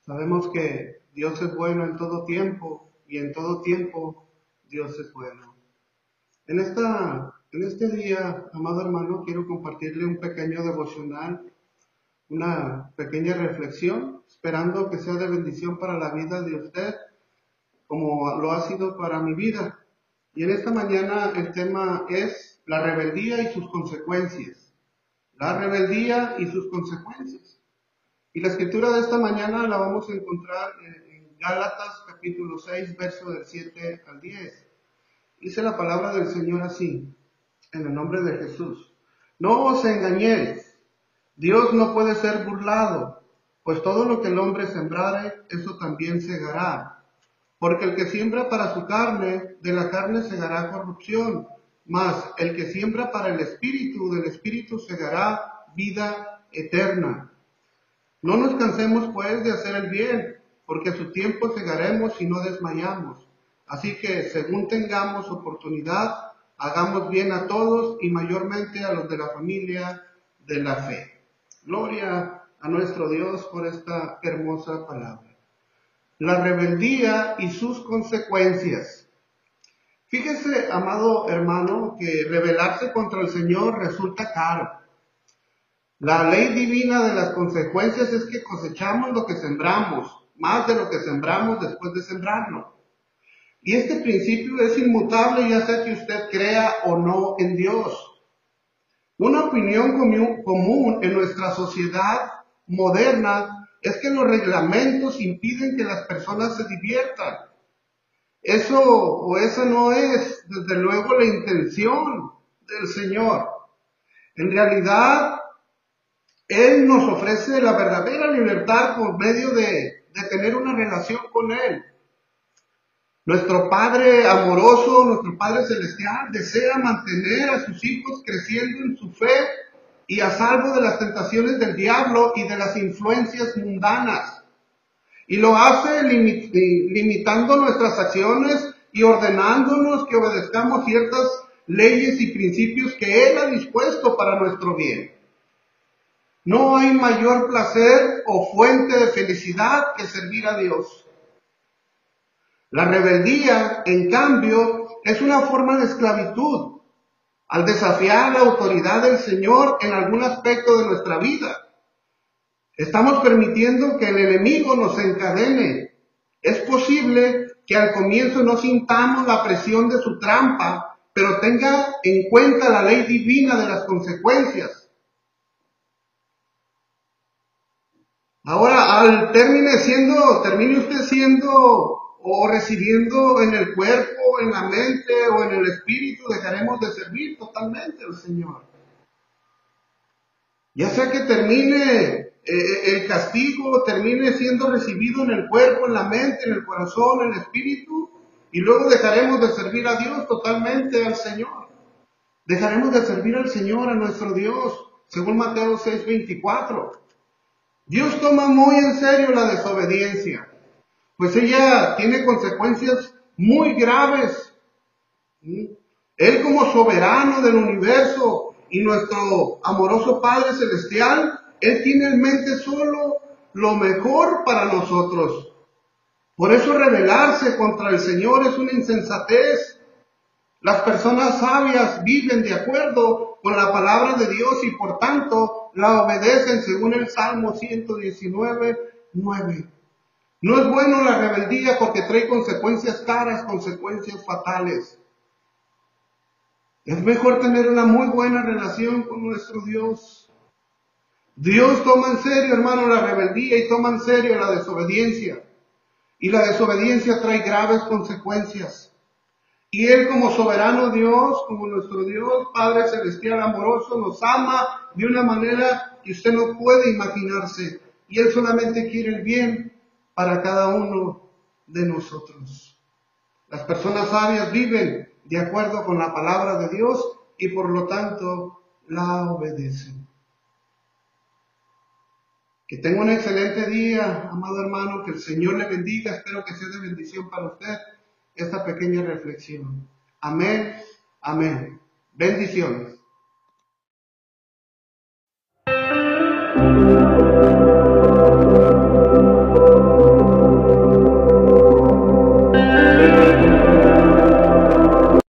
Sabemos que Dios es bueno en todo tiempo y en todo tiempo Dios es bueno. En, esta, en este día, amado hermano, quiero compartirle un pequeño devocional, una pequeña reflexión, esperando que sea de bendición para la vida de usted, como lo ha sido para mi vida. Y en esta mañana el tema es la rebeldía y sus consecuencias. La rebeldía y sus consecuencias. Y la escritura de esta mañana la vamos a encontrar en Gálatas capítulo 6, verso del 7 al 10. Dice la palabra del Señor así, en el nombre de Jesús. No os engañéis, Dios no puede ser burlado, pues todo lo que el hombre sembrare, eso también segará. Porque el que siembra para su carne, de la carne segará corrupción, mas el que siembra para el espíritu, del espíritu segará vida eterna. No nos cansemos pues de hacer el bien, porque a su tiempo segaremos y no desmayamos. Así que según tengamos oportunidad, hagamos bien a todos y mayormente a los de la familia de la fe. Gloria a nuestro Dios por esta hermosa palabra la rebeldía y sus consecuencias. Fíjese, amado hermano, que rebelarse contra el Señor resulta caro. La ley divina de las consecuencias es que cosechamos lo que sembramos, más de lo que sembramos después de sembrarlo. Y este principio es inmutable ya sea que usted crea o no en Dios. Una opinión común en nuestra sociedad moderna es que los reglamentos impiden que las personas se diviertan. Eso o esa no es, desde luego, la intención del Señor. En realidad, Él nos ofrece la verdadera libertad por medio de, tener una relación con Él. Nuestro Padre amoroso, nuestro Padre celestial, desea mantener a sus hijos creciendo en su fe y a salvo de las tentaciones del diablo y de las influencias mundanas. Y lo hace limitando nuestras acciones y ordenándonos que obedezcamos ciertas leyes y principios que Él ha dispuesto para nuestro bien. No hay mayor placer o fuente de felicidad que servir a Dios. La rebeldía, en cambio, es una forma de esclavitud al desafiar la autoridad del Señor en algún aspecto de nuestra vida. Estamos permitiendo que el enemigo nos encadene. Es posible que al comienzo no sintamos la presión de su trampa, pero tenga en cuenta la ley divina de las consecuencias. Ahora, al termine siendo, termine usted siendo o recibiendo en el cuerpo, en la mente o en el espíritu, dejaremos de servir totalmente al Señor. Ya sea que termine eh, el castigo, termine siendo recibido en el cuerpo, en la mente, en el corazón, en el espíritu, y luego dejaremos de servir a Dios totalmente al Señor. Dejaremos de servir al Señor, a nuestro Dios, según Mateo 6:24. Dios toma muy en serio la desobediencia pues ella tiene consecuencias muy graves. Él como soberano del universo y nuestro amoroso Padre Celestial, Él tiene en mente solo lo mejor para nosotros. Por eso rebelarse contra el Señor es una insensatez. Las personas sabias viven de acuerdo con la palabra de Dios y por tanto la obedecen según el Salmo 119, 9. No es bueno la rebeldía porque trae consecuencias caras, consecuencias fatales. Es mejor tener una muy buena relación con nuestro Dios. Dios toma en serio, hermano, la rebeldía y toma en serio la desobediencia. Y la desobediencia trae graves consecuencias. Y Él como soberano Dios, como nuestro Dios, Padre Celestial amoroso, nos ama de una manera que usted no puede imaginarse. Y Él solamente quiere el bien para cada uno de nosotros. Las personas sabias viven de acuerdo con la palabra de Dios y por lo tanto la obedecen. Que tenga un excelente día, amado hermano, que el Señor le bendiga, espero que sea de bendición para usted esta pequeña reflexión. Amén, amén. Bendiciones.